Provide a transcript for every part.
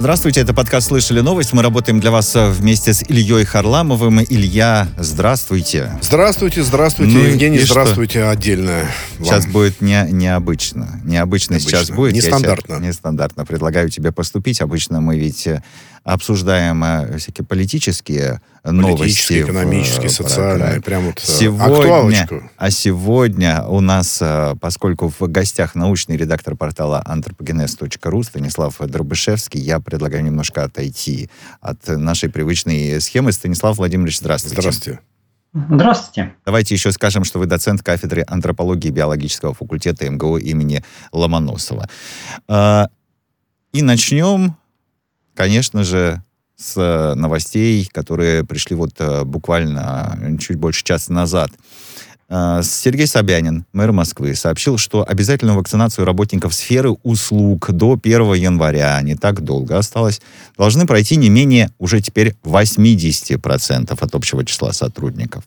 Здравствуйте, это подкаст «Слышали новость». Мы работаем для вас э, вместе с Ильей Харламовым. Илья, здравствуйте. Здравствуйте, здравствуйте, ну, Евгений, здравствуйте что? отдельно. Вам. Сейчас будет не, необычно. Необычно Обычно. сейчас будет. Нестандартно. Я нестандартно. Предлагаю тебе поступить. Обычно мы ведь э, обсуждаем э, всякие политические новости. экономические, в, социальные, прям вот сегодня, актуалочку. А сегодня у нас, поскольку в гостях научный редактор портала anthropogenes.ru Станислав Дробышевский, я предлагаю немножко отойти от нашей привычной схемы. Станислав Владимирович, здравствуйте. Здравствуйте. Здравствуйте. Давайте еще скажем, что вы доцент кафедры антропологии биологического факультета МГУ имени Ломоносова. И начнем, конечно же, с новостей, которые пришли вот э, буквально чуть больше часа назад. А, Сергей Собянин, мэр Москвы, сообщил, что обязательную вакцинацию работников сферы услуг до 1 января, не так долго осталось, должны пройти не менее уже теперь 80% от общего числа сотрудников.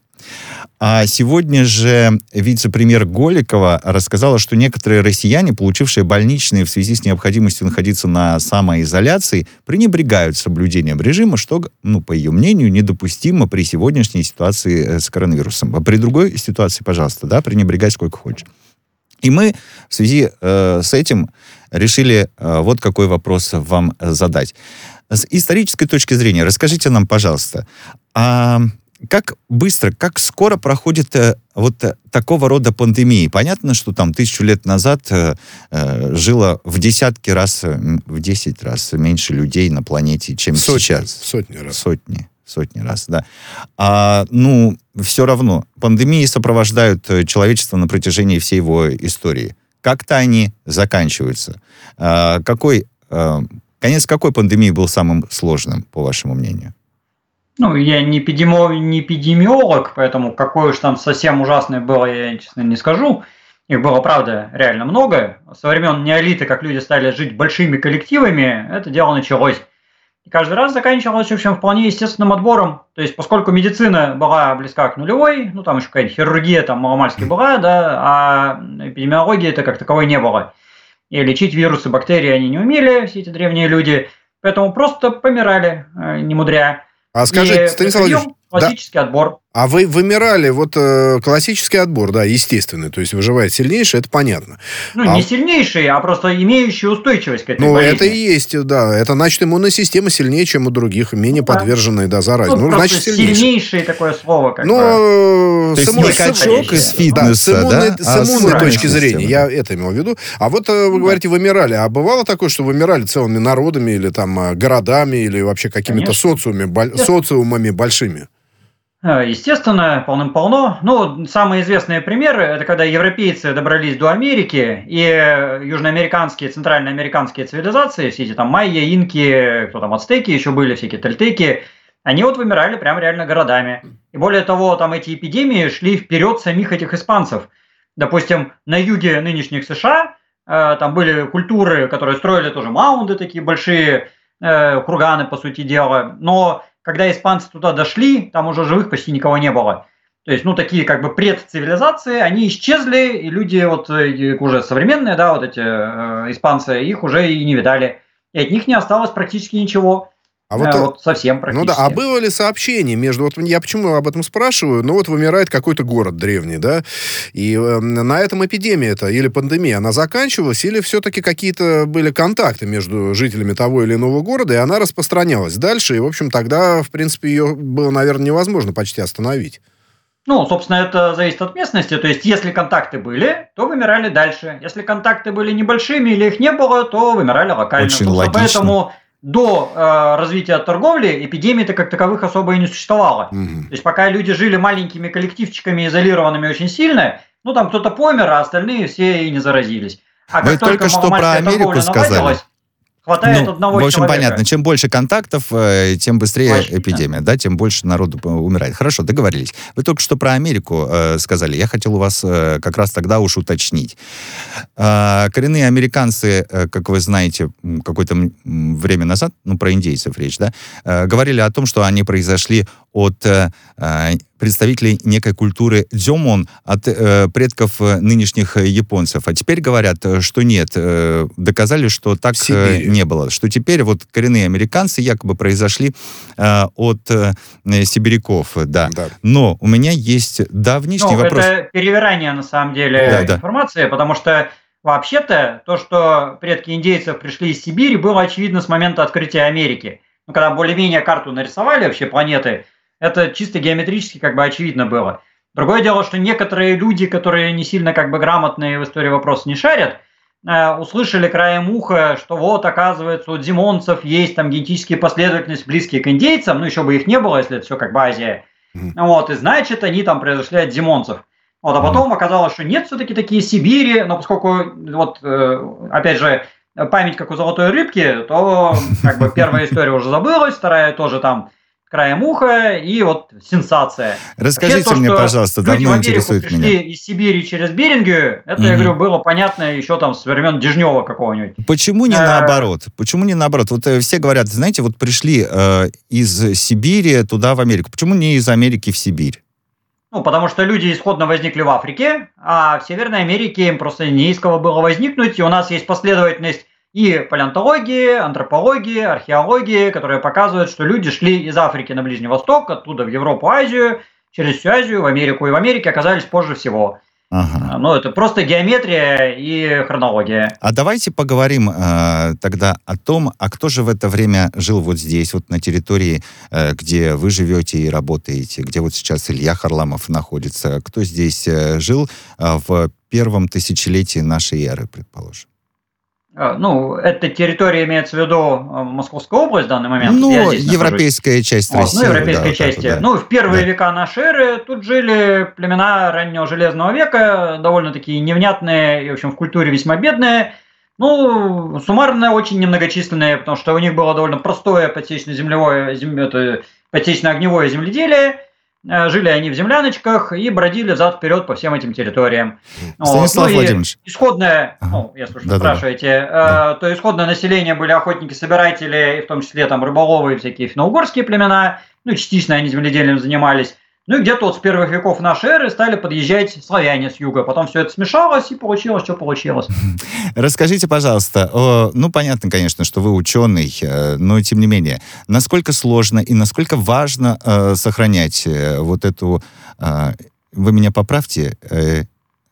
А сегодня же вице-премьер Голикова рассказала, что некоторые россияне, получившие больничные в связи с необходимостью находиться на самоизоляции, пренебрегают соблюдением режима, что, ну, по ее мнению, недопустимо при сегодняшней ситуации э, с коронавирусом. А при другой ситуации, пожалуйста, да, пренебрегай сколько хочешь. И мы в связи э, с этим решили э, вот какой вопрос вам задать. С исторической точки зрения, расскажите нам, пожалуйста, а как быстро, как скоро проходит э, вот э, такого рода пандемии? Понятно, что там тысячу лет назад э, э, жило в десятки раз, э, в десять раз меньше людей на планете, чем сотни, сейчас. Сотни раз. Сотни, сотни раз, да. А, ну, все равно, пандемии сопровождают человечество на протяжении всей его истории. Как-то они заканчиваются. А, какой, а, конец какой пандемии был самым сложным, по вашему мнению? Ну, я не, эпидемо, не эпидемиолог, поэтому какое уж там совсем ужасное было, я, честно, не скажу. Их было, правда, реально много. Со времен неолита, как люди стали жить большими коллективами, это дело началось. И каждый раз заканчивалось, в общем, вполне естественным отбором. То есть, поскольку медицина была близка к нулевой, ну, там еще какая-то хирургия там маломальски была, да, а эпидемиологии это как таковой не было. И лечить вирусы, бактерии они не умели, все эти древние люди, поэтому просто помирали, э, не мудря. А скажите, Станислав Владимирович, классический да. отбор. А вы вымирали, вот э, классический отбор, да, естественный, то есть выживает сильнейший, это понятно. Ну, а... не сильнейший, а просто имеющий устойчивость к этой Ну, болезни. это и есть, да. Это значит, иммунная система сильнее, чем у других, менее ну, подверженные, да, заразе. Ну, ну значит, сильнейший. сильнейшее такое слово. Как ну, бы. с, иммун... качок из фитнеса, да? С иммунной, да? с иммунной а, точки зрения, я это имел в виду. А вот э, вы говорите, вымирали. А бывало такое, что вымирали целыми народами или там э, городами, или вообще какими-то социумами, социумами большими? Э, естественно, полным-полно. Ну, самые известные примеры, это когда европейцы добрались до Америки, и южноамериканские, центральноамериканские цивилизации, все эти там майя, инки, кто там, ацтеки еще были, всякие тальтеки, они вот вымирали прям реально городами. И более того, там эти эпидемии шли вперед самих этих испанцев. Допустим, на юге нынешних США э, там были культуры, которые строили тоже маунды такие большие, э, курганы, по сути дела, но когда испанцы туда дошли, там уже живых почти никого не было. То есть, ну, такие как бы предцивилизации, они исчезли, и люди вот э, уже современные, да, вот эти э, испанцы, их уже и не видали. И от них не осталось практически ничего. А вот, а, вот совсем практически. Ну да, а было ли сообщение между... Вот я почему об этом спрашиваю? Ну вот вымирает какой-то город древний, да, и э, на этом эпидемия это или пандемия, она заканчивалась, или все-таки какие-то были контакты между жителями того или иного города, и она распространялась дальше, и, в общем, тогда, в принципе, ее было, наверное, невозможно почти остановить. Ну, собственно, это зависит от местности. То есть, если контакты были, то вымирали дальше. Если контакты были небольшими или их не было, то вымирали локально. Очень логично. Поэтому до э, развития торговли эпидемии-то как таковых особо и не существовало. Угу. То есть пока люди жили маленькими коллективчиками, изолированными очень сильно, ну там кто-то помер, а остальные все и не заразились. А Вы только, только что про Америку сказали. Хватает ну, одного В общем, человека. понятно, чем больше контактов, э, тем быстрее Точно. эпидемия, да, тем больше народу умирает. Хорошо, договорились. Вы только что про Америку э, сказали. Я хотел у вас э, как раз тогда уж уточнить. Э, коренные американцы, э, как вы знаете, какое-то время назад, ну, про индейцев речь, да, э, говорили о том, что они произошли от э, э представителей некой культуры дзёмон от э, предков э, нынешних японцев. А теперь говорят, что нет, э, доказали, что так э, не было. Что теперь вот коренные американцы якобы произошли э, от э, сибиряков, да. да. Но у меня есть давнишний ну, вопрос. Это перевирание, на самом деле, да, информации, да. потому что Вообще-то, то, что предки индейцев пришли из Сибири, было очевидно с момента открытия Америки. Ну, когда более-менее карту нарисовали вообще планеты, это чисто геометрически как бы очевидно было. Другое дело, что некоторые люди, которые не сильно как бы грамотные в истории вопроса не шарят, э, услышали краем уха, что вот, оказывается, у димонцев есть там генетические последовательности, близкие к индейцам, ну, еще бы их не было, если это все как бы Азия. Mm-hmm. Вот, и значит, они там произошли от димонцев. Вот, а потом оказалось, что нет все-таки такие Сибири, но поскольку, вот, э, опять же, память как у золотой рыбки, то как бы первая история уже забылась, вторая тоже там краем уха, и вот сенсация. Расскажите Вообще, то, мне, пожалуйста, давно интересует пришли меня. из Сибири через Берингию, это, угу. я говорю, было понятно еще там с времен Дежнева какого-нибудь. Почему не а... наоборот? Почему не наоборот? Вот э, все говорят, знаете, вот пришли э, из Сибири туда в Америку. Почему не из Америки в Сибирь? Ну, потому что люди исходно возникли в Африке, а в Северной Америке им просто не из кого было возникнуть, и у нас есть последовательность и палеонтологии, антропологии, археологии, которые показывают, что люди шли из Африки на Ближний Восток, оттуда в Европу, Азию, через всю Азию, в Америку, и в Америке оказались позже всего. Ага. Ну, это просто геометрия и хронология. А давайте поговорим э, тогда о том, а кто же в это время жил вот здесь, вот на территории, э, где вы живете и работаете, где вот сейчас Илья Харламов находится. Кто здесь э, жил э, в первом тысячелетии нашей эры, предположим? А, ну, эта территория имеется в виду а, Московская область в данный момент. Ну, европейская нахожусь. часть России. Вот, ну, европейская да, часть. Да, да. Ну, в первые да. века нашей эры тут жили племена раннего Железного века, довольно-таки невнятные и, в общем, в культуре весьма бедные. Ну, суммарно очень немногочисленные, потому что у них было довольно простое подсечно-землевое, зем... подсечно-огневое земледелие – Э, жили они в земляночках и бродили взад-вперед по всем этим территориям. Станислав вот. ну, Владимирович. Исходное, ага. ну, если уж да, спрашиваете, да. Э, то исходное население были охотники-собиратели, в том числе там рыболовы и всякие финно-угорские племена, ну, частично они земледелием занимались. Ну и где-то вот с первых веков нашей эры стали подъезжать славяне с юга. Потом все это смешалось и получилось, что получилось. Расскажите, пожалуйста, о, ну понятно, конечно, что вы ученый, э, но тем не менее, насколько сложно и насколько важно э, сохранять э, вот эту, э, вы меня поправьте, э,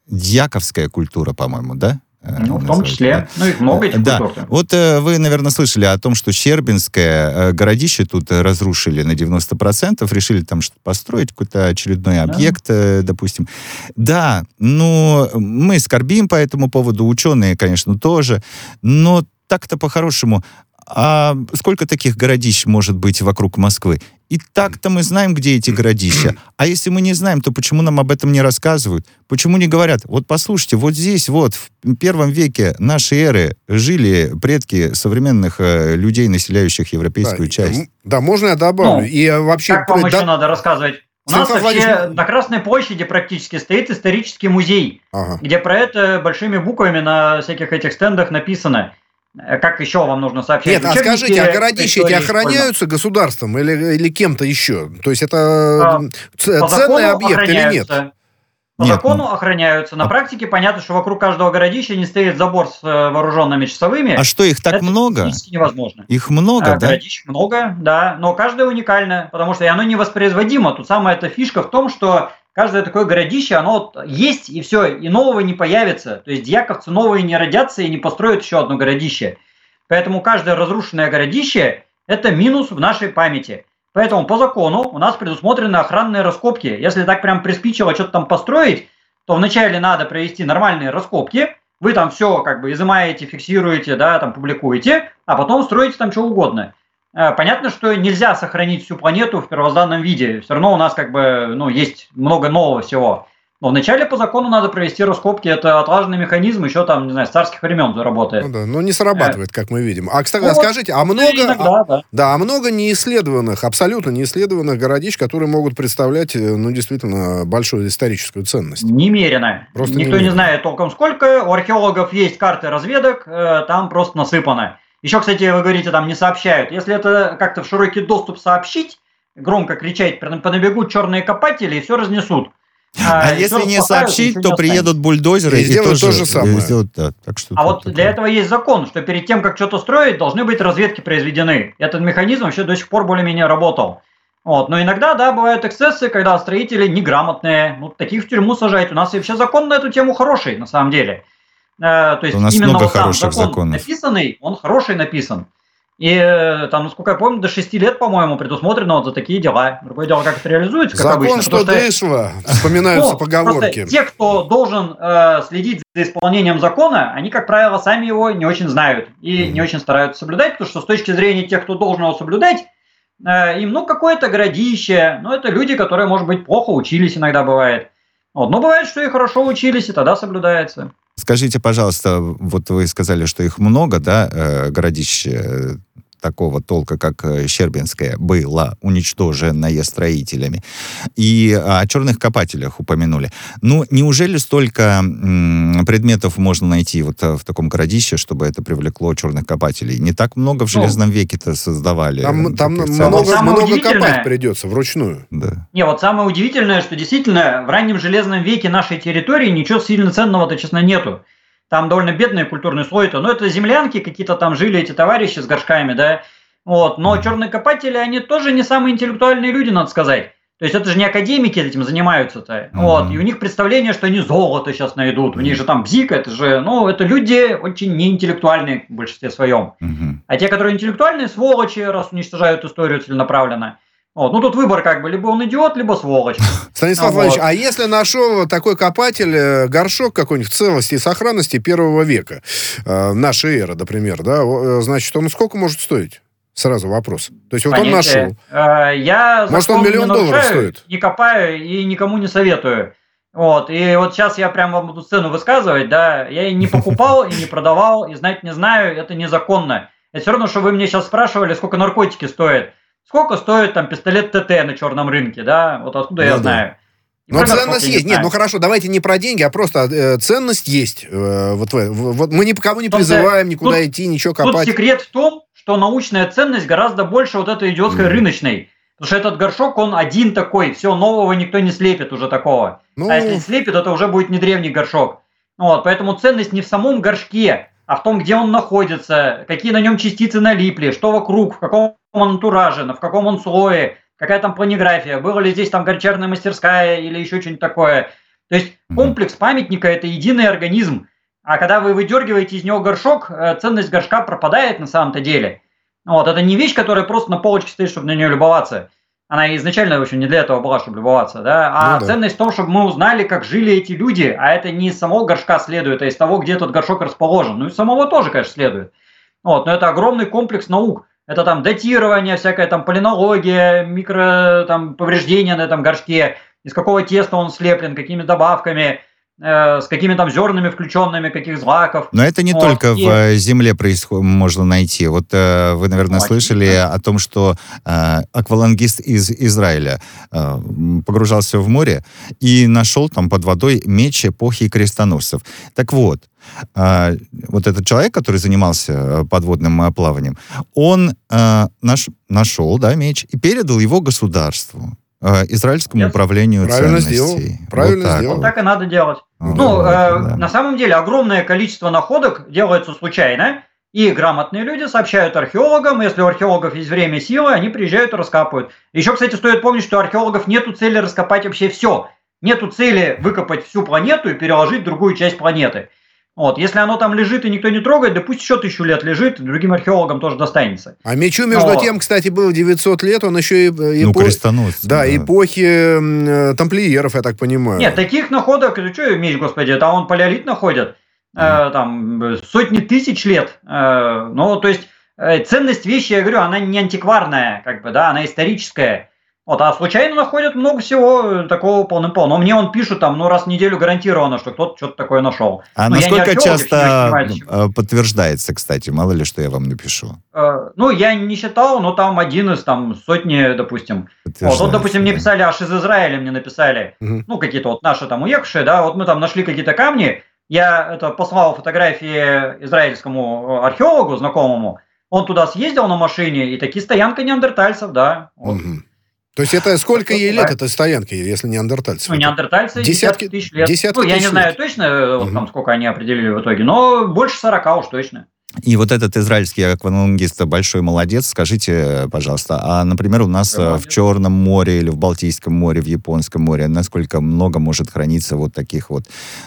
дьяковская культура, по-моему, да? Э, ну, в том числе. Ну, их много этих да. культур. Вот э, вы, наверное, слышали о том, что Щербинское э, городище тут разрушили на 90%, решили там что-то построить, какой-то очередной объект, да. допустим. Да, ну, мы скорбим по этому поводу, ученые, конечно, тоже, но так-то по-хорошему а сколько таких городищ может быть вокруг Москвы? И так-то мы знаем, где эти городища. А если мы не знаем, то почему нам об этом не рассказывают? Почему не говорят? Вот послушайте, вот здесь вот в первом веке нашей эры жили предки современных э, людей, населяющих европейскую да, часть. Да, можно я добавлю? Ну, и вообще... Как вам да... еще надо рассказывать? У нас вообще Владимир... на Красной площади практически стоит исторический музей, ага. где про это большими буквами на всяких этих стендах написано. Э, как еще вам нужно сообщать? Нет, а скажите, а городища эти охраняются государством или, или кем-то еще? То есть это а, ценный объект или нет? По Нет, закону ну... охраняются. На а... практике понятно, что вокруг каждого городища не стоит забор с э, вооруженными часовыми. А что, их так Это много? невозможно. Их много, а, да? Городищ много, да. Но каждое уникальное, потому что и оно невоспроизводимо. Тут самая эта фишка в том, что каждое такое городище, оно есть, и все, и нового не появится. То есть дьяковцы новые не родятся и не построят еще одно городище. Поэтому каждое разрушенное городище – это минус в нашей памяти. Поэтому по закону у нас предусмотрены охранные раскопки. Если так прям приспичило что-то там построить, то вначале надо провести нормальные раскопки, вы там все как бы изымаете, фиксируете, да, там публикуете, а потом строите там что угодно. Э, понятно, что нельзя сохранить всю планету в первозданном виде. Все равно у нас как бы ну, есть много нового всего. Но вначале по закону надо провести раскопки. Это отлаженный механизм, еще там, не знаю, с царских времен заработает. Ну да, но не срабатывает, как мы видим. А, кстати, ну, скажите, а много, иногда, а, да. да, а много неисследованных, абсолютно неисследованных городищ, которые могут представлять, э, ну, действительно, большую историческую ценность? Немерено. Просто Никто немерено. не знает толком сколько. У археологов есть карты разведок, э, там просто насыпано. Еще, кстати, вы говорите, там не сообщают. Если это как-то в широкий доступ сообщить, громко кричать, понабегут черные копатели и все разнесут. А, а если не сообщить, то приедут бульдозеры и, и сделают то же самое. Сделают, да, так что а вот такое. для этого есть закон, что перед тем, как что-то строить, должны быть разведки произведены. Этот механизм вообще до сих пор более-менее работал. Вот. Но иногда, да, бывают эксцессы, когда строители неграмотные. Ну, таких в тюрьму сажать. У нас вообще закон на эту тему хороший, на самом деле. Э, то есть У нас именно много вот хороших закон законов. написанный, он хороший написан. И э, там, насколько я помню, до 6 лет, по-моему, предусмотрено вот за такие дела. Другое дело, как это реализуется, как Закон, обычно. что дышло, вспоминаются ну, поговорки. Те, кто должен э, следить за исполнением закона, они, как правило, сами его не очень знают и mm. не очень стараются соблюдать, потому что с точки зрения тех, кто должен его соблюдать, э, им, ну, какое-то городище, ну, это люди, которые, может быть, плохо учились иногда бывает. Вот. Но бывает, что и хорошо учились, и тогда соблюдается. Скажите, пожалуйста, вот вы сказали, что их много, да, э, городище такого толка, как э, Щербинская, была уничтоженная строителями. И о черных копателях упомянули. Ну, неужели столько предметов можно найти вот э, в таком городище, чтобы это привлекло черных копателей? Не так много в ну, Железном веке-то создавали. Там, там много, много копать придется вручную. Да. Не, вот самое удивительное, что действительно в раннем Железном веке нашей территории ничего сильно ценного-то, честно, нету. Там довольно бедный культурный слой-то. Но это землянки, какие-то там жили эти товарищи с горшками, да. Вот. Но черные копатели, они тоже не самые интеллектуальные люди, надо сказать. То есть это же не академики этим занимаются-то. Mm-hmm. Вот. И у них представление, что они золото сейчас найдут. У них же там бзик, это же, ну, это люди очень неинтеллектуальные в большинстве своем. Mm-hmm. А те, которые интеллектуальные, сволочи, раз уничтожают историю целенаправленно. Вот. Ну, тут выбор как бы, либо он идиот, либо сволочь. Станислав вот. Владимирович, а если нашел такой копатель э, горшок какой-нибудь в целости и сохранности первого века, э, нашей эры, например, да, э, значит, он сколько может стоить? Сразу вопрос. То есть вот Понятие. он нашел. Э, я Может, он миллион долларов стоит? Не копаю и никому не советую. Вот, и вот сейчас я прям вам буду цену высказывать, да, я и не покупал, и не продавал, и знать не знаю, это незаконно. Это все равно, что вы мне сейчас спрашивали, сколько наркотики стоят. Сколько стоит там пистолет ТТ на черном рынке, да? Вот откуда ну, я да. знаю. Но ценность есть. Нет, ну хорошо, давайте не про деньги, а просто э, ценность есть. Э, вот, вот мы никого не призываем тут, никуда идти, ничего копать. Тут секрет в том, что научная ценность гораздо больше вот этой идиотской mm. рыночной. Потому что этот горшок, он один такой, все, нового никто не слепит уже такого. Ну... А если слепит, это уже будет не древний горшок. Вот, поэтому ценность не в самом горшке, а в том, где он находится, какие на нем частицы налипли, что вокруг, в каком он антураже, в каком он слое, какая там планиграфия, была ли здесь там гончарная мастерская или еще что-нибудь такое. То есть комплекс памятника – это единый организм. А когда вы выдергиваете из него горшок, э, ценность горшка пропадает на самом-то деле. Вот, это не вещь, которая просто на полочке стоит, чтобы на нее любоваться. Она изначально, общем, не для этого была, чтобы любоваться, да? А ну, да. ценность в том, чтобы мы узнали, как жили эти люди. А это не из самого горшка следует, а из того, где этот горшок расположен. Ну и самого тоже, конечно, следует. Вот, но это огромный комплекс наук. Это там датирование, всякая там полинология, микро там, повреждения на этом горшке, из какого теста он слеплен, какими добавками, с какими там зернами включенными, каких злаков. Но это не вот. только и... в э, земле происходит, можно найти. Вот э, вы, наверное, ну, слышали о том, что э, аквалангист из Израиля э, погружался в море и нашел там под водой меч эпохи крестоносцев. Так вот, а, вот этот человек, который занимался э, подводным э, плаванием, он э, наш, нашел да, меч и передал его государству. Израильскому Нет. управлению Правильно ценностей. Сделал. Правильно вот так. сделал. Вот так и надо делать. Ну, ну э, да. на самом деле огромное количество находок делается случайно, и грамотные люди сообщают археологам, если у археологов есть время и силы, они приезжают и раскапывают. Еще, кстати, стоит помнить, что у археологов нету цели раскопать вообще все. Нету цели выкопать всю планету и переложить в другую часть планеты. Вот, если оно там лежит и никто не трогает, да пусть еще тысячу лет лежит, другим археологам тоже достанется. А мечу, между Но... тем, кстати, было 900 лет, он еще и... Эпо... Ну, крестоносец. Да, да, эпохи э, тамплиеров, я так понимаю. Нет, таких находок, ну что меч, господи, там он палеолит находят, mm. э, там сотни тысяч лет. Э, ну, то есть э, ценность вещи, я говорю, она не антикварная, как бы, да, она историческая. Вот, а случайно находят много всего э, такого полным-полно. Мне он пишет там, ну, раз в неделю гарантированно, что кто-то что-то такое нашел. А Но насколько часто э, подтверждается, кстати? Мало ли, что я вам напишу. Э, ну, я не считал, но там один из там сотни, допустим. Вот, вот, допустим, мне писали, аж из Израиля мне написали, угу. ну, какие-то вот наши там уехавшие, да, вот мы там нашли какие-то камни, я это послал фотографии израильскому археологу знакомому, он туда съездил на машине, и такие стоянка неандертальцев, да. Вот. Угу. То есть это сколько ей лет, этой стоянке, если неандертальцы? Ну, неандертальцы десятки, десятки тысяч лет. Десятки ну, я тысяч не знаю лет. точно, вот там сколько они определили в итоге, но больше 40 уж точно. И вот этот израильский аквалангист большой молодец. Скажите, пожалуйста, а, например, у нас э, в. Черном море или в Балтийском море, в Японском море, насколько много может храниться вот таких вот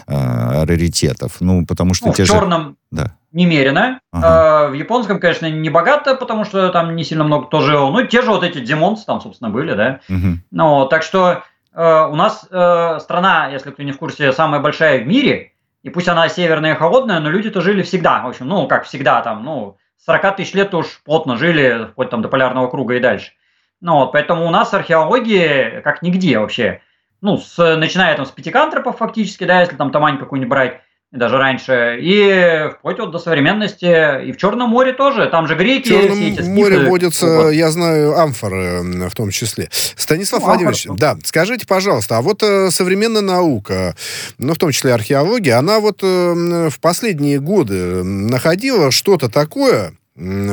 э, раритетов? Ну, потому что Ну, в те же... черном Да. Немерено. Ага. А, в японском, конечно, не богато, потому что там не сильно много кто жил. Ну, те же вот эти демонцы там, собственно, были, да. Мгм. Ну, так что э, у нас э, страна, если кто не в курсе, самая большая в мире, и пусть она северная и холодная, но люди-то жили всегда. В общем, ну, как всегда, там, ну, 40 тысяч лет уж плотно жили, вплоть там до полярного круга и дальше. Ну, вот, поэтому у нас археологии как нигде вообще. Ну, с, начиная там с пятикантропов фактически, да, если там Тамань какую-нибудь брать, даже раньше, и вплоть вот до современности, и в Черном море тоже, там же В греки, Черном все эти море водятся, Вот. я знаю, амфоры в том числе. Станислав Ну, Владимирович, амфоры. да, скажите, пожалуйста, а вот э, современная наука, ну, в том числе археология, она вот э, в последние годы находила что-то такое,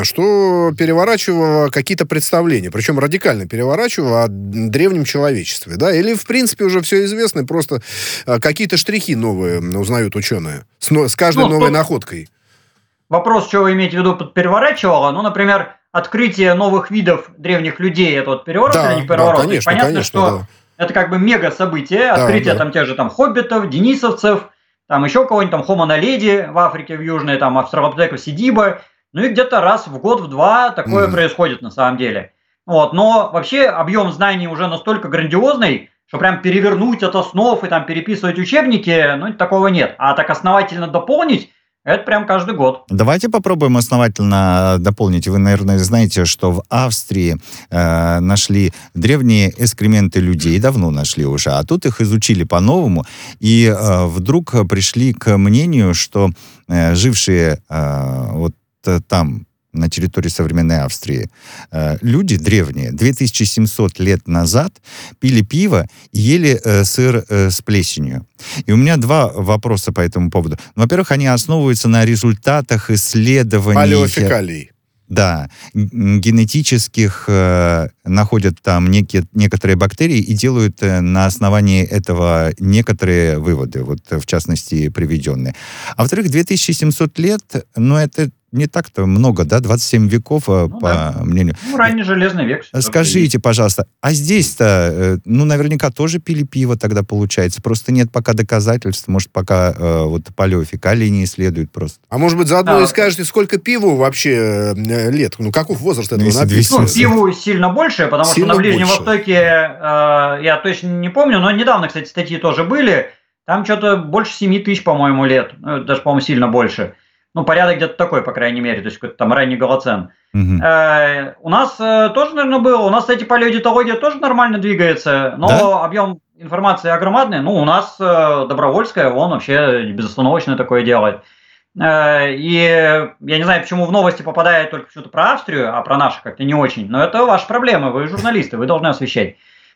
что переворачивало какие-то представления, причем радикально переворачивало о древнем человечестве, да, или, в принципе, уже все известно, просто э, какие-то штрихи новые узнают ученые с, но- с каждой Ну, новой находкой. Вопрос, что вы имеете в виду под переворачивало? Ну, например, открытие новых видов древних людей, это вот переворот Да, или не да, переворот? конечно, Понятно, конечно, что да. это как бы мега событие, Да, открытие да. там тех же там хоббитов, денисовцев, там еще кого-нибудь, там Homo naledi в Африке, в Южной, там Австралопитекус сидиба. Ну и где-то раз в год, в два такое Мгм. происходит на самом деле. Вот, но вообще объем знаний уже настолько грандиозный, что прям перевернуть от основ и там переписывать учебники, ну такого нет. А так основательно дополнить, это прям каждый год. Давайте попробуем основательно дополнить. Вы, наверное, знаете, что в Австрии э, нашли древние экскременты людей, давно нашли уже, а тут их изучили по-новому, и э, вдруг пришли к мнению, что э, жившие э, вот э, там на территории современной Австрии, э, люди древние 2700 лет назад пили пиво и ели э, сыр э, с плесенью. И у меня два вопроса по этому поводу. Ну, Во-первых, они основываются на результатах исследований... Палеофекалий. Да, генетических э, находят там некие, некоторые бактерии и делают э, на основании этого некоторые выводы, вот в частности приведенные. А во-вторых, 2700 лет, ну это не так-то много, да, 27 веков, э, Ну по да. мнению. Ну, ранний железный век. Скажите, пожалуйста, а здесь-то, э, ну, наверняка тоже пили пиво тогда получается, просто нет пока доказательств, может, пока э, вот палеофекалии не исследуют просто. А может быть, заодно Да. и скажете, сколько пиву вообще э, лет? Ну, каков возраст этого напитка? 200 Ну, пиву сильно больше, потому Сильно что на Ближнем больше. Востоке, э, я точно не помню, но недавно, кстати, статьи тоже были. Там что-то больше 7 тысяч, по-моему, лет. Ну, даже, по-моему, сильно больше. Ну, порядок где-то такой, по крайней мере, то есть какой-то там ранний голоцен. Мгм. Э, у нас э, тоже, наверное, было. У нас, кстати, палеодитология тоже нормально двигается, но Да? объем информации огромадный. Ну, у нас э, Добровольская, он вообще безостановочно такое делает. Э, и я не знаю, почему в новости попадает только почему-то про Австрию, а про наши как-то не очень. Но это ваша проблема, вы журналисты, вы должны освещать.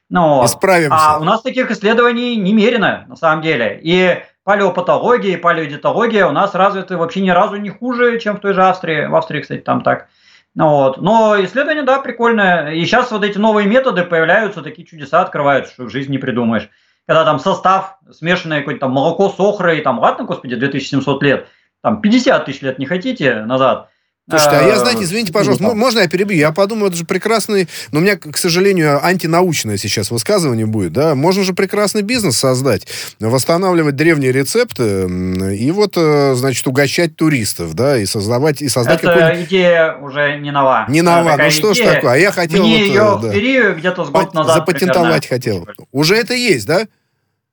Ну. Исправимся. А у нас таких исследований немерено, на самом деле. И палеопатология, и палеодитология у нас развиты вообще ни разу не хуже, чем в той же Австрии. В Австрии, кстати, там так. Ну Вот. Но исследование, да, прикольное. И сейчас вот эти новые методы появляются, такие чудеса открываются, что в жизни не придумаешь. Когда там состав, смешанное какое-то там молоко с охрой, там, ладно, господи, 2700 лет, там 50 тысяч лет не хотите назад. Слушайте, а я, знаете, Э, извините, ну, пожалуйста, м- можно я перебью? Я подумал, это же прекрасный, но у меня, к сожалению, антинаучное сейчас высказывание будет, да? Можно же прекрасный бизнес создать, восстанавливать древние рецепты и вот, э, значит, угощать туристов, да, и создавать, и создать Это идея уже не нова. Не нова, ну что ж идея. такое? А я хотел Мне вот, э, ее да, вперили где-то с год назад. запатентовать примерно. хотел. Уже это есть, да?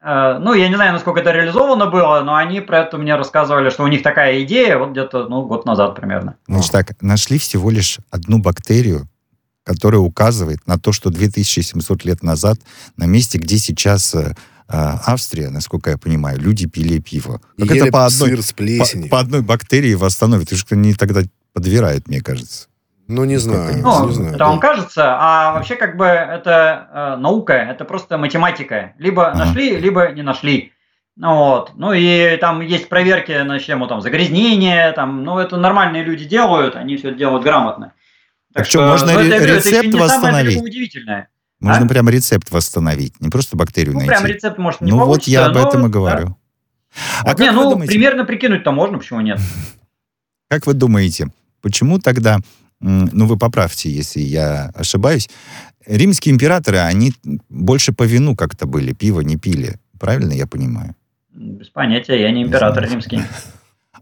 Э, Ну, я не знаю, насколько это реализовано было, но они про это мне рассказывали, что у них такая идея вот где-то ну, год назад примерно. Значит так, нашли всего лишь одну бактерию, которая указывает на то, что 2700 лет назад на месте, где сейчас э, э, Австрия, насколько я понимаю, люди пили пиво. Как ели это по одной, сыр с по, плесенью. по одной бактерии восстановит? И что они тогда подбирают, мне кажется. Ну, не знаю, Ну, не знаю. это да. вам кажется, а вообще как бы это э, наука, это просто математика. Либо Ага. нашли, либо не нашли. Ну, вот. ну и там есть проверки на тему там загрязнения, там, ну это нормальные люди делают, они все это делают грамотно. Так что, можно ну, это, ре- это еще рецепт не самое восстановить? далеко удивительное. Можно а? прям рецепт восстановить, не просто бактерию ну, найти. прям рецепт может не Ну вот я об этом и говорю. Да. А не, ну, думаете, примерно прикинуть-то можно, почему нет? Как вы думаете, почему тогда, ну вы поправьте, если я ошибаюсь, римские императоры, они больше по вину как-то были, пиво не пили. Правильно я понимаю? Без понятия, я не император не римский.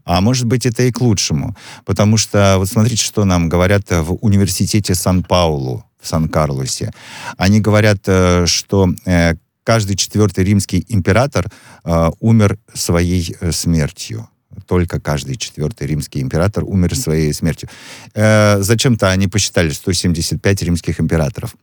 А может быть, это и к лучшему. Потому что, вот смотрите, что нам говорят в университете Сан-Паулу в Сан-Карлосе. Они говорят, э, что э, каждый четвертый римский император э, умер своей смертью только каждый четвертый римский император умер своей смертью. зачем-то они посчитали 175 римских императоров.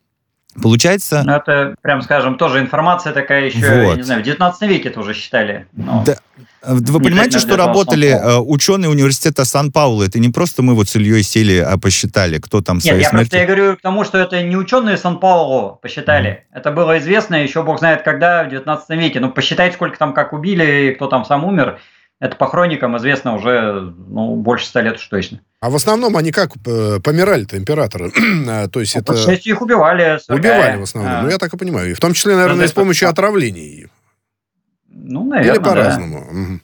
Получается... Ну, это, прям скажем, тоже информация такая еще, вот. я не знаю, в 19 веке это уже считали. Но... Да. Вы понимаете, что работали э, ученые университета Сан-Паулу? Это не просто мы вот с Ильей сели, а посчитали, кто там Нет, я смерти... просто я говорю к тому, что это не ученые Сан-Паулу посчитали. Mm. Это было известно еще, бог знает когда, в 19 веке. Ну, посчитать, сколько там как убили, кто там сам умер, это по хроникам известно уже ну, больше ста лет уж точно. А в основном они как э, помирали-то императоры? А, то есть ну, это... Частью их убивали. Свергая. Убивали в основном, а. ну я так и понимаю. И в том числе, наверное, ну, с помощью отравлений. Ну, наверное, Или по-разному. Да.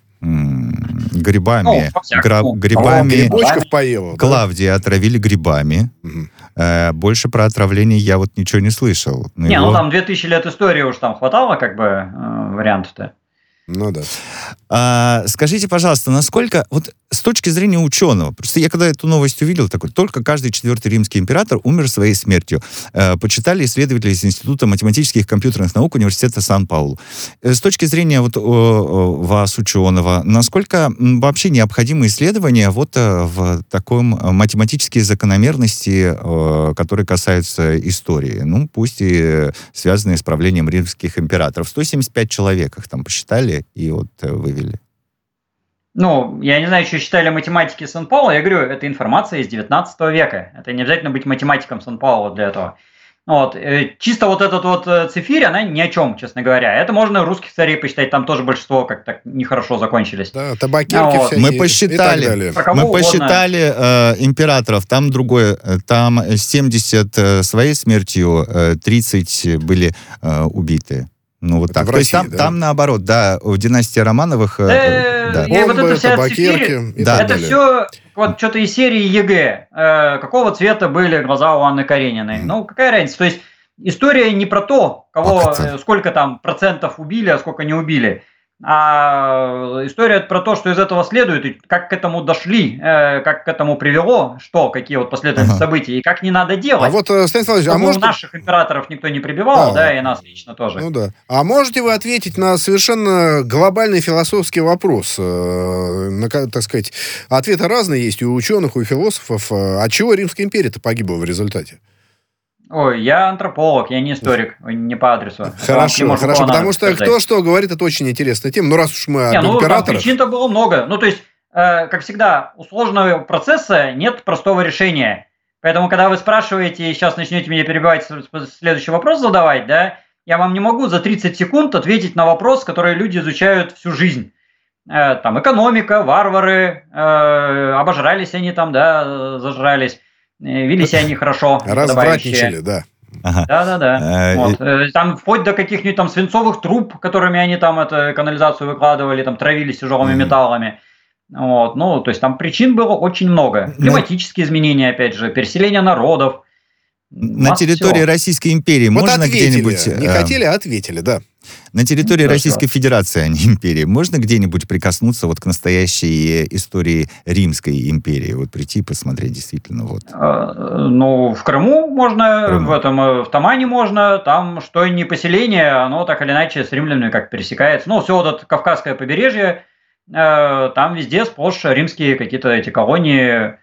Грибами. Ну, Гра- грибами. Грибочков поел. Клавдия да? отравили грибами. Угу. Э, больше про отравление я вот ничего не слышал. Не, его... ну там 2000 лет истории уж там хватало как бы э, вариантов-то. Ну да. А, скажите, пожалуйста, насколько, вот с точки зрения ученого, просто я когда эту новость увидел, такой, только каждый четвертый римский император умер своей смертью. Э, почитали исследователи из Института математических и компьютерных наук Университета Сан-Паулу. Э, с точки зрения вот о, вас, ученого, насколько вообще необходимы исследования вот э, в таком э, математические закономерности, э, которые касаются истории, ну, пусть и связанные с правлением римских императоров. 175 человек их там посчитали и вот э, вывели ну, я не знаю, что считали математики Сан-Паула, я говорю, это информация из 19 века. Это не обязательно быть математиком Сан-Паула для этого. Вот. Э, чисто вот этот вот э, цифирь, она ни о чем, честно говоря. Это можно русских царей посчитать, там тоже большинство как-то нехорошо закончились. Да, табакерки вот. Мы посчитали, мы посчитали э, императоров, там другое, там 70 э, своей смертью, э, 30 были э, убиты. Ну, вот это так. То России, есть там, да? там наоборот, да, в династии Романовых... Э, э да. Бомбы, вот это вся табакерки да. Это все вот что-то из серии ЕГЭ. Э, какого цвета были глаза у Анны Карениной? Mm. Ну, какая разница? То есть история не про то, кого, э, сколько там процентов убили, а сколько не убили. А история про то, что из этого следует, и как к этому дошли, э, как к этому привело, что, какие вот последовательные ага. события, и как не надо делать. А вот, э, Станислав а может... наших императоров никто не прибивал, а, да, и нас лично тоже. Ну да. А можете вы ответить на совершенно глобальный философский вопрос? Э, на, так сказать, ответы разные есть и у ученых, и у философов. От чего Римская империя-то погибла в результате? Ой, я антрополог, я не историк, не по адресу. Хорошо, хорошо, потому что сказать. кто что говорит, это очень интересная тема. Ну, раз уж мы не, об ну, императорах... причин-то было много. Ну, то есть, э, как всегда, у сложного процесса нет простого решения. Поэтому, когда вы спрашиваете, и сейчас начнете меня перебивать, следующий вопрос задавать, да, я вам не могу за 30 секунд ответить на вопрос, который люди изучают всю жизнь. Э, там экономика, варвары, э, обожрались они там, да, зажрались Э, вели себя нехорошо. Развратничали, да. Ага. Да, да, да. вот. Э, там вплоть до каких-нибудь там свинцовых труб, которыми они там эту канализацию выкладывали, там травились тяжелыми mm. металлами. Вот, ну, то есть там причин было очень много. Климатические изменения, опять же, переселение народов. На территории всего. Российской империи вот можно где-нибудь... Не э, хотели, а ответили, да. На территории ну, Российской Федерации, а не империи, можно где-нибудь прикоснуться вот к настоящей истории Римской империи? Вот прийти и посмотреть действительно вот. А, ну, в Крыму можно, Крыму. в этом, э, в Тамане можно, там что не поселение, оно так или иначе с римлянами как пересекается. Ну, все вот это Кавказское побережье, э, там везде сплошь римские какие-то эти колонии, Э,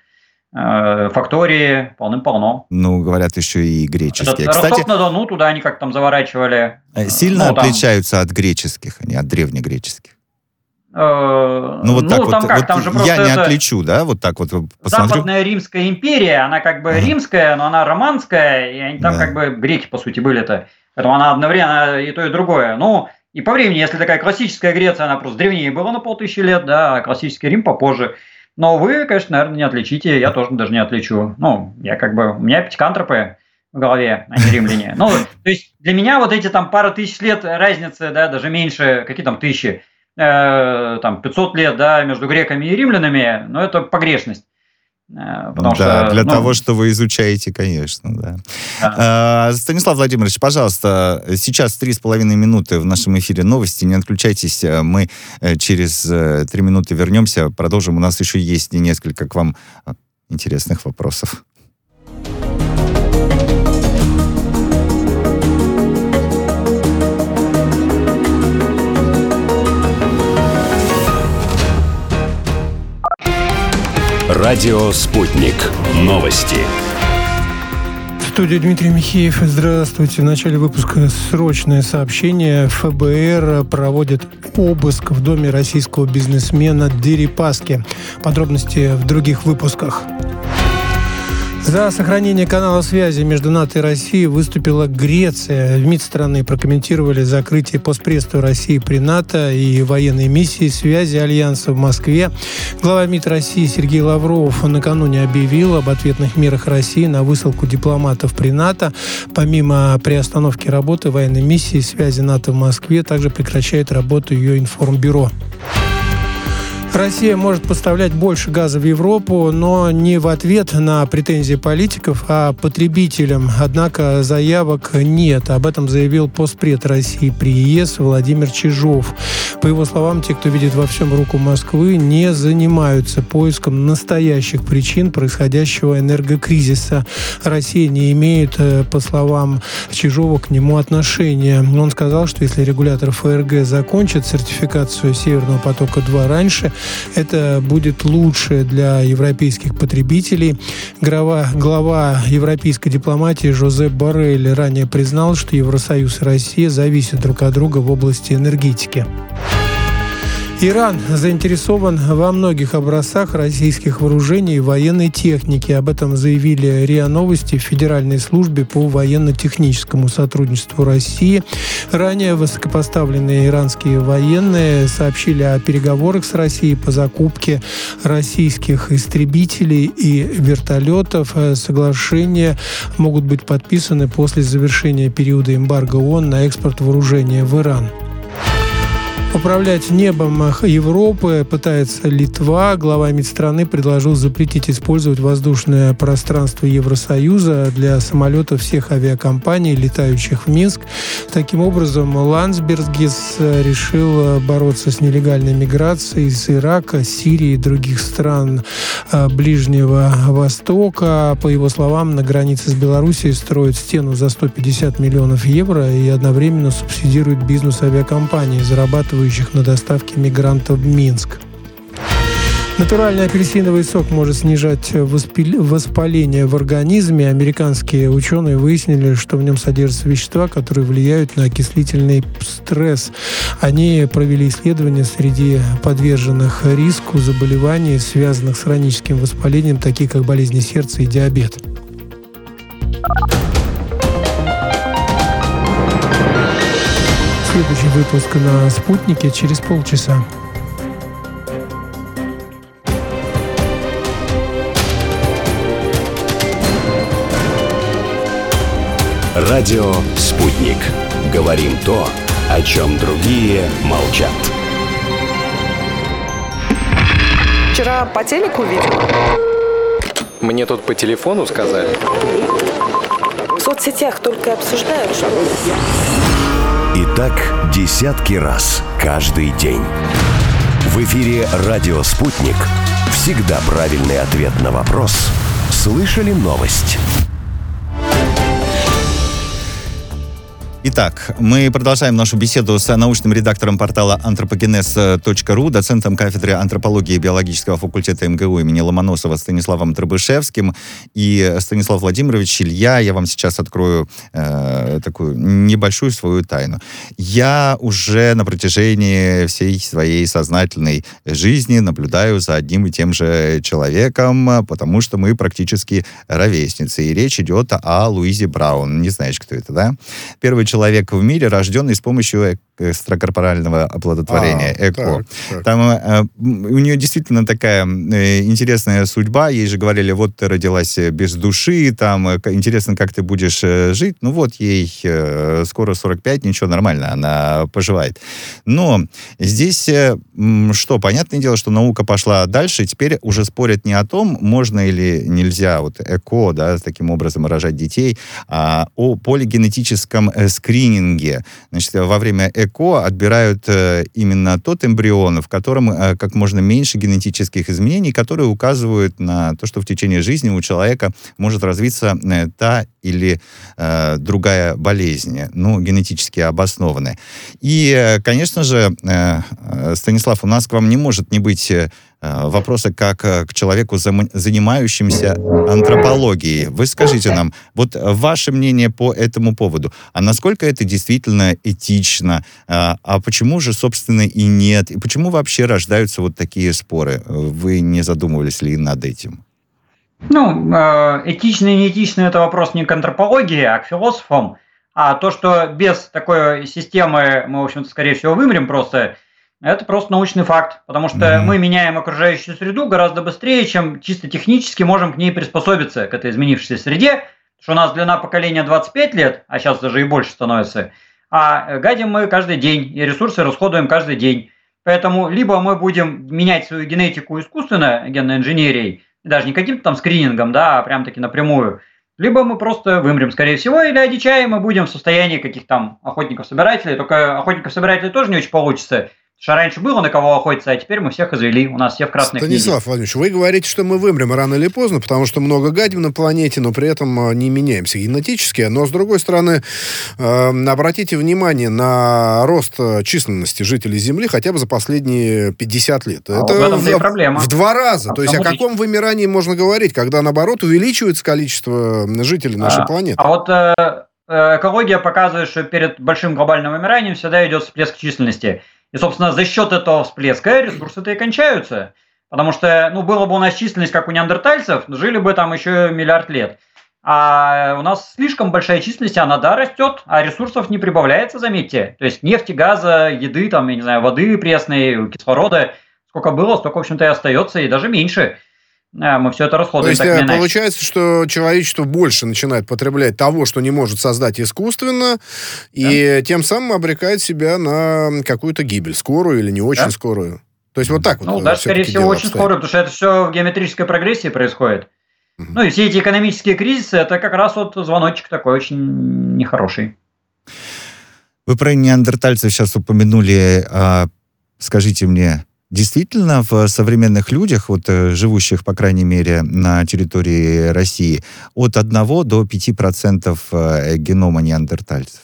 фактории полным-полно. Ну, говорят, еще и греческие. Этот Кстати, Ростов-на-Дону, туда они как там заворачивали. Э, сильно ну, отличаются там... от греческих, а не от древнегреческих? Э, ну, вот ну, так там вот, как, вот там же я не отличу, да, вот так вот посмотрю. Западная Римская империя, она как бы ага. римская, но она романская, и они там да. как бы греки, по сути, были-то. Поэтому она одновременно и то, и другое. Ну, и по времени, если такая классическая Греция, она просто древнее была на полтысячи лет, да, а классический Рим попозже. Но вы, конечно, наверное, не отличите, я тоже даже не отличу. Ну, я как бы, у меня пятикантропы, в голове, а не римляне. Ну, то есть для меня вот эти там пара тысяч лет разницы, да, даже меньше, какие там тысячи, э, там 500 лет, да, между греками и римлянами, ну, это погрешность. Э, потому да, что, для ну, того, что вы изучаете, конечно, да. да. А, Станислав Владимирович, пожалуйста, сейчас три с половиной минуты в нашем эфире новости. Не отключайтесь, мы э, через три минуты вернемся, продолжим. У нас еще есть несколько к вам интересных вопросов. Радио «Спутник». Новости. В студии Дмитрий Михеев. Здравствуйте. В начале выпуска срочное сообщение. ФБР проводит обыск в доме российского бизнесмена Дерипаски. Подробности в других выпусках. За сохранение канала связи между НАТО и Россией выступила Греция. В МИД страны прокомментировали закрытие постпредства России при НАТО и военной миссии связи Альянса в Москве. Глава МИД России Сергей Лавров накануне объявил об ответных мерах России на высылку дипломатов при НАТО. Помимо приостановки работы военной миссии связи НАТО в Москве, также прекращает работу ее информбюро. Россия может поставлять больше газа в Европу, но не в ответ на претензии политиков, а потребителям. Однако заявок нет. Об этом заявил постпред России при ЕС Владимир Чижов. По его словам, те, кто видит во всем руку Москвы, не занимаются поиском настоящих причин происходящего энергокризиса. Россия не имеет, э, по словам Чижова, к нему отношения. Он сказал, что если регулятор ФРГ закончит сертификацию Северного потока-2 раньше, это будет лучше для европейских потребителей. Глава, глава европейской дипломатии Жозеп Боррель ранее признал, что Евросоюз и Россия зависят друг от друга в области энергетики. Иран заинтересован во многих образцах российских вооружений и военной техники. Об этом заявили РИА Новости в Федеральной службе по военно-техническому сотрудничеству России. Ранее высокопоставленные иранские военные сообщили о переговорах с Россией по закупке российских истребителей и вертолетов. Соглашения могут быть подписаны после завершения периода эмбарго ООН на экспорт вооружения в Иран. Управлять небом Европы пытается Литва. Глава МИД страны предложил запретить использовать воздушное пространство Евросоюза для самолетов всех авиакомпаний, летающих в Минск. Таким образом, Ландсбергис решил бороться с нелегальной миграцией из Ирака, Сирии и других стран э, Ближнего Востока. По его словам, на границе с Белоруссией строят стену за 150 миллионов евро и одновременно субсидируют бизнес авиакомпаний, зарабатывая рассчитывающих на доставки мигрантов в Минск. Натуральный апельсиновый сок может снижать воспаление в организме. Американские ученые выяснили, что в нем содержатся вещества, которые влияют на окислительный стресс. Они провели исследования среди подверженных риску заболеваний, связанных с хроническим воспалением, такие как болезни сердца и диабет. Следующий выпуск на «Спутнике» через полчаса. Радио «Спутник». Говорим то, о чем другие молчат. Вчера по телеку видел. Мне тут по телефону сказали. В соцсетях только обсуждают, что... И так десятки раз каждый день. В эфире «Радио Спутник». Всегда правильный ответ на вопрос. Слышали новость? Итак, мы продолжаем нашу беседу с научным редактором портала anthropogenes.ru, доцентом кафедры антропологии и биологического факультета МГУ имени Ломоносова Станиславом Трабышевским. И Станислав Владимирович, Илья, я вам сейчас открою э, такую небольшую свою тайну. Я уже на протяжении всей своей сознательной жизни наблюдаю за одним и тем же человеком, потому что мы практически ровесницы. И речь идет о Луизе Браун. Не знаешь, кто это, да? Первый человек в мире, рожденный с помощью экстракорпорального оплодотворения, А, ЭКО. так, так. Там э, у нее действительно такая э, интересная судьба. Ей же говорили, вот ты родилась без души, там э, интересно, как ты будешь э, жить. Ну вот ей э, скоро 45, ничего, нормально, она поживает. Но здесь э, что, понятное дело, что наука пошла дальше, теперь уже спорят не о том, можно или нельзя вот ЭКО, да, таким образом рожать детей, а о полигенетическом э, скрининге. Значит, во время ЭКО отбирают э, именно тот эмбрион, в котором э, как можно меньше генетических изменений, которые указывают на то, что в течение жизни у человека может развиться э, та или э, другая болезнь, ну, генетически обоснованная. И, конечно же, э, Станислав, у нас к вам не может не быть вопроса как э, к человеку, занимающимся антропологией. Вы скажите нам, вот э, ваше мнение по этому поводу, а насколько это действительно этично, а почему же, собственно, и нет, и почему вообще рождаются вот такие споры? Вы не задумывались ли над этим? Ну, э, этично и неэтично это вопрос не к антропологии, а к философам. А то, что без такой системы мы, в общем-то, скорее всего, вымрем просто, это просто научный факт. Потому что Мгм. мы меняем окружающую среду гораздо быстрее, чем чисто технически можем к ней приспособиться, к этой изменившейся среде. Что у нас длина поколения 25 лет, а сейчас даже и больше становится. А гадим мы каждый день, и ресурсы расходуем каждый день. Поэтому либо мы будем менять свою генетику искусственно, генной инженерией, даже не каким-то там скринингом, да, а прям таки напрямую, либо мы просто вымрем, скорее всего, или одичаем и будем в состоянии каких там охотников-собирателей. Только охотников-собирателей тоже не очень получится. Что раньше было на кого охотиться, а теперь мы всех извели. У нас все в красной книге. Станислав Владимирович, вы говорите, что мы вымрем рано или поздно, потому что много гадим на планете, но при этом э, не меняемся генетически. Но, с другой стороны, э, обратите внимание на рост э, численности жителей Земли хотя бы за последние 50 лет. А вот в и проблема. в два раза. А То есть о каком вымирании можно говорить, когда, наоборот, увеличивается количество жителей нашей А, планеты? А вот э, э, экология показывает, что перед большим глобальным вымиранием всегда идет всплеск численности. И, собственно, за счет этого всплеска ресурсы-то и кончаются. Потому что, ну, было бы у нас численность, как у неандертальцев, жили бы там еще миллиард лет. А у нас слишком большая численность, она, да, растет, а ресурсов не прибавляется, заметьте. То есть нефти, газа, еды, там, я не знаю, воды пресной, кислорода, сколько было, столько, в общем-то, и остается, и даже меньше. А, Мы все это То расходуем есть так э, получается, что человечество больше начинает потреблять того, что не может создать искусственно, и тем самым обрекает себя на какую-то гибель, скорую или не очень Да. скорую. То есть вот так вот. Ну, э, даже, скорее всего, очень обстоит. скоро, потому что это все в геометрической прогрессии происходит. Мгм. Ну и все эти экономические кризисы, это как раз вот звоночек такой очень нехороший. Вы про неандертальцев сейчас упомянули. а, скажите мне, действительно в современных людях, вот э, живущих, по крайней мере, на территории России, от 1 до 5 процентов э, генома неандертальцев?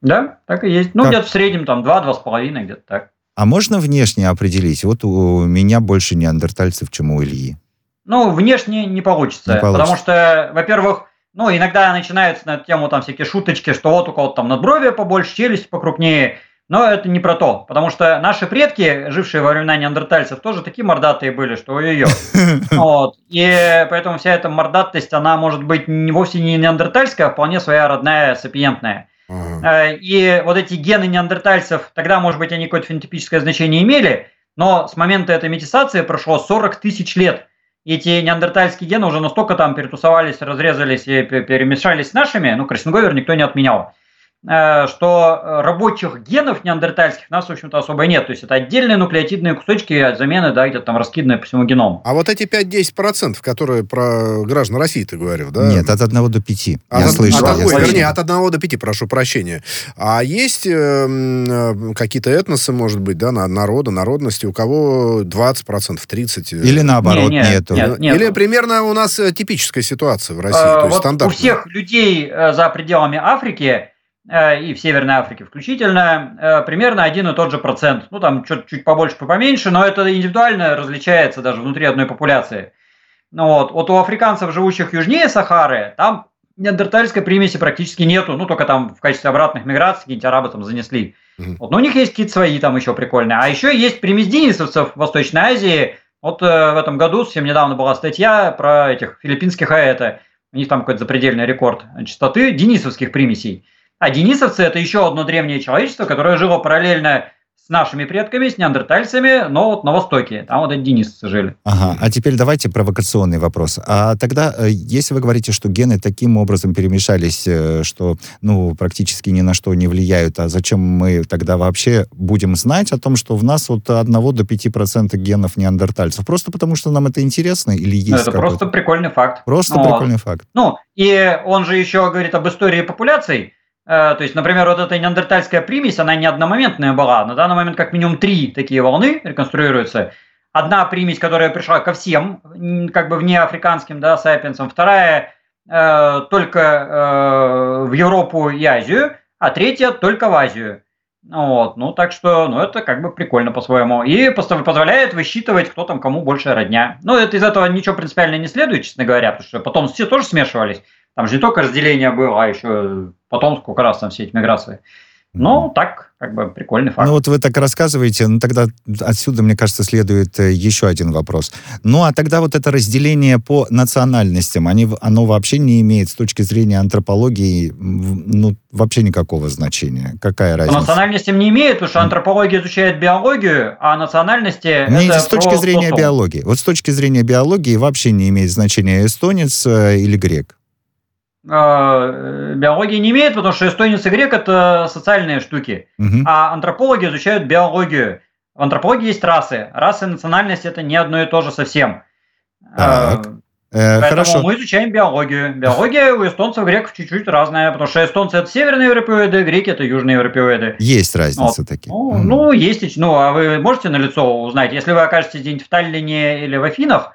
Да, так и есть. Ну, Как? где-то в среднем там 2-2,5, где-то так. А можно внешне определить? Вот у меня больше неандертальцев, чем у Ильи. Ну, внешне не получится. Не получится. Потому что, во-первых, ну, иногда начинаются на эту тему там всякие шуточки, что вот у кого-то там надбровие побольше, челюсть покрупнее. Но это не про то. Потому что наши предки, жившие во времена неандертальцев, тоже такие мордатые были, что ой-ой-ой. Вот. И поэтому вся эта мордатость, она может быть не, вовсе не неандертальская, а вполне своя родная, сапиентная. Ага. Э, И вот эти гены неандертальцев, тогда, может быть, они какое-то фенотипическое значение имели, но с момента этой метисации прошло 40 тысяч лет. И эти неандертальские гены уже настолько там перетусовались, разрезались и пе- перемешались с нашими, ну, Красноговер никто не отменял, что э, рабочих генов неандертальских у нас, в общем-то, особо и нет. То есть это отдельные нуклеотидные кусочки от замены, да, где-то там раскиданные по всему геному. А вот эти 5-10%, которые про граждан России ты говорил, да? Нет, от 1 до 5. От я слышал. от- я ой, слышал. вернее, от 1 до 5, прошу прощения. А есть э, э, какие-то этносы, может быть, да, на- народа, народности, у кого 20%, 30%? Или наоборот, Не, не, нету. нет. Или примерно у нас э, типическая ситуация в России, Э, то есть вот у стандартная. всех людей э, за пределами Африки э, и в Северной Африке включительно э, примерно один и тот же процент. Ну, там чуть, чуть побольше, поменьше, но это индивидуально различается даже внутри одной популяции. Ну, вот. вот у африканцев, живущих южнее Сахары, там неандертальской примеси практически нету. Ну, только там в качестве обратных миграций какие-нибудь арабы там занесли. Мгм. Вот, но у них есть какие-то свои там еще прикольные. А еще есть примесь денисовцев в Восточной Азии. Вот э, в этом году, совсем недавно была статья про этих филиппинских аэто. У них там какой-то запредельный рекорд частоты денисовских примесей. А денисовцы – это еще одно древнее человечество, которое жило параллельно с нашими предками, с неандертальцами, но вот на Востоке. Там вот эти денисовцы жили. Ага, а теперь давайте провокационный вопрос. А тогда, э, если вы говорите, что гены таким образом перемешались, э, что, ну, практически ни на что не влияют, а зачем мы тогда вообще будем знать о том, что в нас от 1 до 5% генов неандертальцев? Просто потому, что нам это интересно или есть Ну, это просто прикольный факт. Просто Вот. прикольный факт. Ну, и он же еще говорит об истории популяций. Э, То есть, например, вот эта неандертальская примесь, она не одномоментная была. На данный момент как минимум три такие волны реконструируются. Одна примесь, которая пришла ко всем, как бы вне африканским, да, сапиенсам. Вторая э, только э, в Европу и Азию, а третья только в Азию. Вот, ну так что, ну это как бы прикольно по-своему. И позволяет высчитывать, кто там кому больше родня. Ну, это из этого ничего принципиально не следует, честно говоря, потому что потом все тоже смешивались. Там же не только разделение было, а еще потом сколько раз там все эти миграции. Ну, так, как бы прикольный факт. Ну вот вы так рассказываете, ну тогда отсюда, мне кажется, следует э, еще один вопрос. Ну а тогда вот это разделение по национальностям, они, оно вообще не имеет с точки зрения антропологии, ну, вообще никакого значения. Какая По разница? национальностям не имеет, потому что антропология изучает биологию, а национальности Не это с точки про зрения биологии. Вот с точки зрения биологии вообще не имеет значения эстонец э, или грек. Э, Биология не имеет, потому что эстонец и грек – это социальные штуки. Мгм. А антропологи изучают биологию. В антропологии есть расы. Расы и национальность – это не одно и то же совсем. Так. Э, Поэтому хорошо. мы изучаем биологию. Биология у эстонцев и греков чуть-чуть разная, потому что эстонцы – это северные европеоиды, греки – это южные европеоиды. Есть разница такие. Ну, Мгм. ну, есть. Ну, а вы можете на лицо узнать? Если вы окажетесь где-нибудь в Таллине или в Афинах,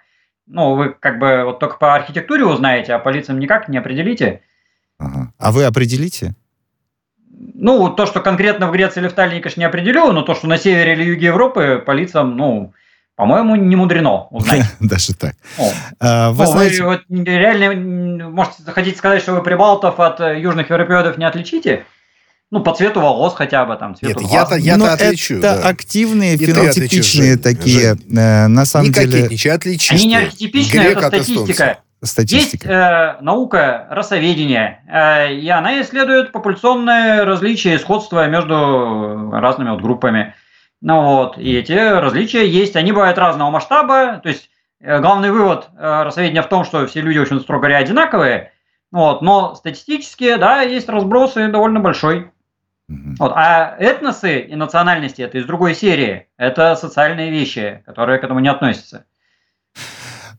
ну, вы как бы вот только по архитектуре узнаете, а по лицам никак не определите. Ага. А вы определите? Ну, то, что конкретно в Греции или в Таллине, конечно, не определю, но то, что на севере или юге Европы, по лицам, ну, по-моему, не мудрено узнать. Даже так. Ну, А, Вы ну, знаете... вот реально можете хотите сказать, что вы прибалтов от э, южных европеоидов не отличите? Ну, по цвету волос хотя бы, там, цвету Нет, я-то- я-то Ну, отличу, это да. активные, И фенотипичные такие, э, на самом Не деле, кокетничай, отличишь Они не архетипичные, Грек это эстонца. статистика. Есть статистика. э, наука расоведения, э, и она исследует популяционные различия и сходства между разными вот группами. Ну вот, и эти различия есть, они бывают разного масштаба, то есть э, главный вывод э, расоведения в том, что все люди, очень строго говоря, одинаковые, вот, но статистически, да, есть разбросы довольно большой. Вот, а этносы и национальности это из другой серии, это социальные вещи, которые к этому не относятся.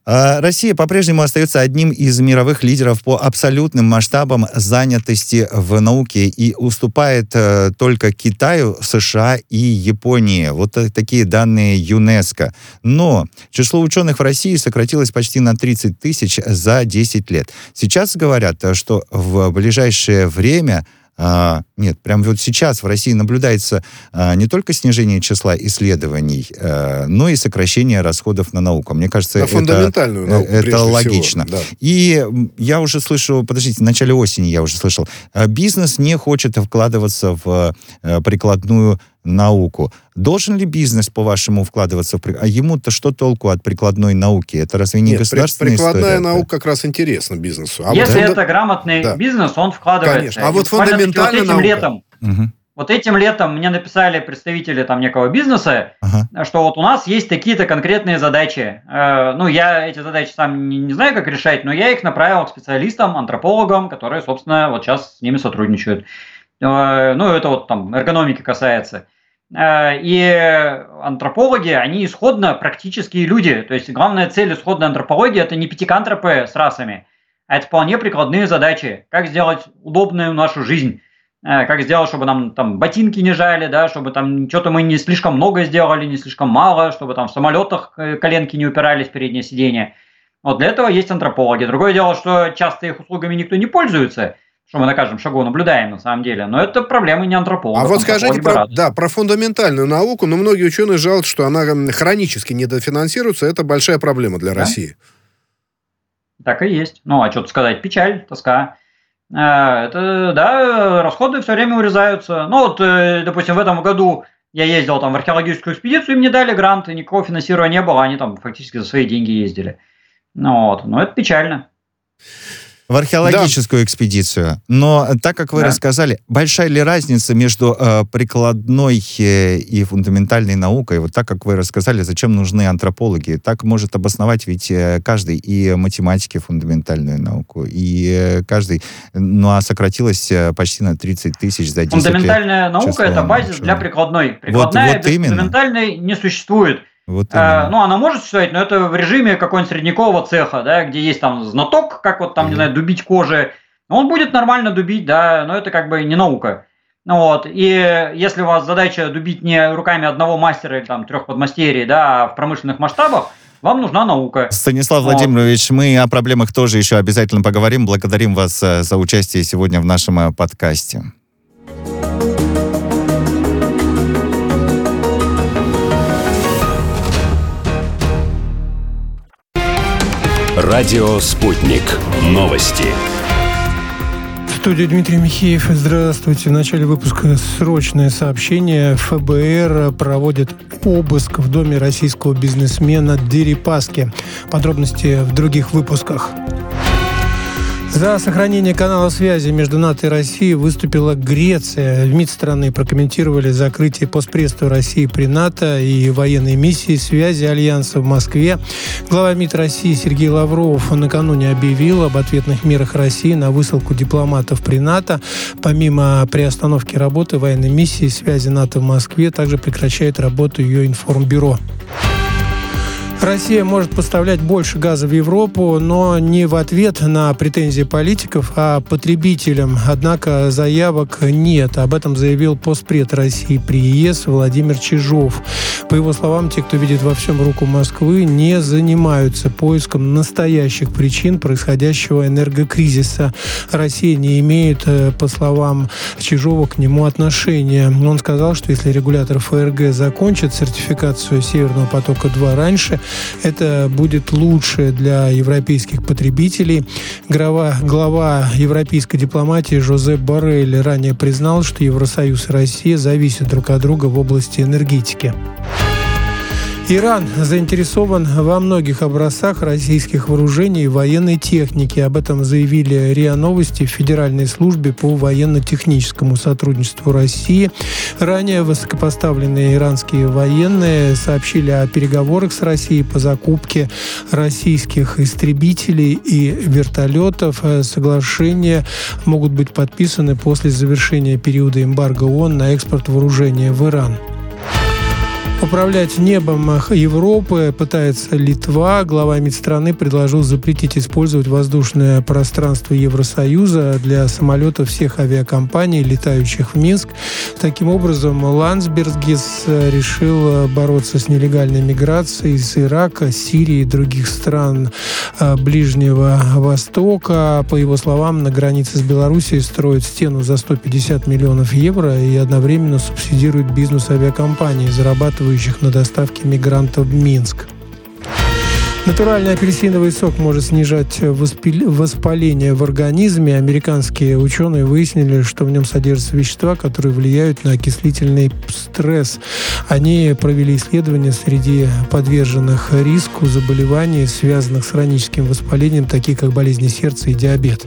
А Россия по-прежнему остается одним из мировых лидеров по абсолютным масштабам занятости в науке и уступает э, только Китаю, США и Японии. Вот такие данные ЮНЕСКО. Но число ученых в России сократилось почти на 30 тысяч за 10 лет. Сейчас говорят, э, что в ближайшее время а, нет, прямо вот сейчас в России наблюдается а, не только снижение числа исследований, а, но и сокращение расходов на науку. Мне кажется, На это, фундаментальную науку, это прежде всего, логично. да. И я уже слышу, подождите, в начале осени я уже слышал, бизнес не хочет вкладываться в э, прикладную науку. Должен ли бизнес, по-вашему, вкладываться в... при- А ему-то что толку от прикладной науки? Это разве не Нет, государственная прикладная история? наука как раз интересна бизнесу. А вот Если фунда- это грамотный Да. бизнес, он вкладывается. Конечно. А И вот фундаментальная вот этим наука. летом, Мгм. вот этим летом мне написали представители там некого бизнеса, Ага. что вот у нас есть такие-то конкретные задачи. Э, Ну, я эти задачи сам не, не знаю, как решать, но я их направил к специалистам, антропологам, которые, собственно, вот сейчас с ними сотрудничают. Э, Ну, это вот там эргономики касается. Э, И антропологи, они исходно практические люди. То есть главная цель исходной антропологии – это не пятикантропы с расами, а это вполне прикладные задачи. Как сделать удобную нашу жизнь, Э, как сделать, чтобы нам там ботинки не жали, да, чтобы там что-то мы не слишком много сделали, не слишком мало, чтобы там в самолетах э, коленки не упирались в переднее сиденье. Вот для этого есть антропологи. Другое дело, что часто их услугами никто не пользуется, что мы на каждом шагу наблюдаем на самом деле. Но это проблемы не антропологов. А вот скажите Антропологи бы про, да, про фундаментальную науку, но многие ученые жалуются, что она хронически недофинансируется. Это большая проблема для Да. России. Так и есть. Ну, а что-то сказать, печаль, тоска. Э, Это, да, расходы все время урезаются. Ну, вот, э, допустим, в этом году я ездил там в археологическую экспедицию, им не дали грант, и никакого финансирования не было, они там фактически за свои деньги ездили. Ну, вот, но это печально. В археологическую да. экспедицию. Но так как вы да. рассказали, большая ли разница между э, прикладной э, и фундаментальной наукой? Вот так как вы рассказали, зачем нужны антропологи? Так может обосновать ведь э, каждый и математики фундаментальную науку, и э, каждый, ну а сократилось э, почти на 30 тысяч за 10 Фундаментальная лет наука – это базис для прикладной. Прикладная вот, вот без именно. фундаментальной не существует. Вот а, ну, она может существовать, но это в режиме какого-нибудь средневекового цеха, да, где есть там знаток, как вот там, mm-hmm. не знаю, дубить кожи. Он будет нормально дубить, да, но это как бы не наука. Ну вот, и если у вас задача дубить не руками одного мастера или там трех подмастерий, да, а в промышленных масштабах, вам нужна наука. Станислав вот. Владимирович, мы о проблемах тоже еще обязательно поговорим. Благодарим вас э, за участие сегодня в нашем э, подкасте. Радио «Спутник». Новости. В студии Дмитрий Михеев. Здравствуйте. В начале выпуска срочное сообщение. ФБР проводит обыск в доме российского бизнесмена Дерипаски. Подробности в других выпусках. За сохранение канала связи между НАТО и Россией выступила Греция. В МИД страны прокомментировали закрытие постпредства России при НАТО и военной миссии связи Альянса в Москве. Глава МИД России Сергей Лавров накануне объявил об ответных мерах России на высылку дипломатов при НАТО. Помимо приостановки работы военной миссии связи НАТО в Москве, также прекращает работу ее информбюро. Россия может поставлять больше газа в Европу, но не в ответ на претензии политиков, а потребителям. Однако заявок нет. Об этом заявил постпред России при ЕС Владимир Чижов. По его словам, те, кто видит во всем руку Москвы, не занимаются поиском настоящих причин происходящего энергокризиса. Россия не имеет, э, по словам Чижова, к нему отношения. Он сказал, что если регулятор ФРГ закончит сертификацию Северного потока-2 раньше, это будет лучше для европейских потребителей. Глава, глава европейской дипломатии Жозеп Боррель ранее признал, что Евросоюз и Россия зависят друг от друга в области энергетики. Иран заинтересован во многих образцах российских вооружений и военной техники. Об этом заявили РИА Новости в Федеральной службе по военно-техническому сотрудничеству России. Ранее высокопоставленные иранские военные сообщили о переговорах с Россией по закупке российских истребителей и вертолетов. Соглашения могут быть подписаны после завершения периода эмбарго ООН на экспорт вооружения в Иран. Управлять небом Европы пытается Литва. Глава МИД страны предложил запретить использовать воздушное пространство Евросоюза для самолетов всех авиакомпаний, летающих в Минск. Таким образом, Ландсбергис решил бороться с нелегальной миграцией из Ирака, Сирии и других стран а, Ближнего Востока. По его словам, на границе с Белоруссией строят стену за 150 миллионов евро и одновременно субсидирует бизнес авиакомпаний, зарабатывающих работающих на доставке мигрантов в Минск. Натуральный апельсиновый сок может снижать воспаление в организме. Американские ученые выяснили, что в нем содержатся вещества, которые влияют на окислительный стресс. Они провели исследования среди подверженных риску заболеваний, связанных с хроническим воспалением, такие как болезни сердца и диабет.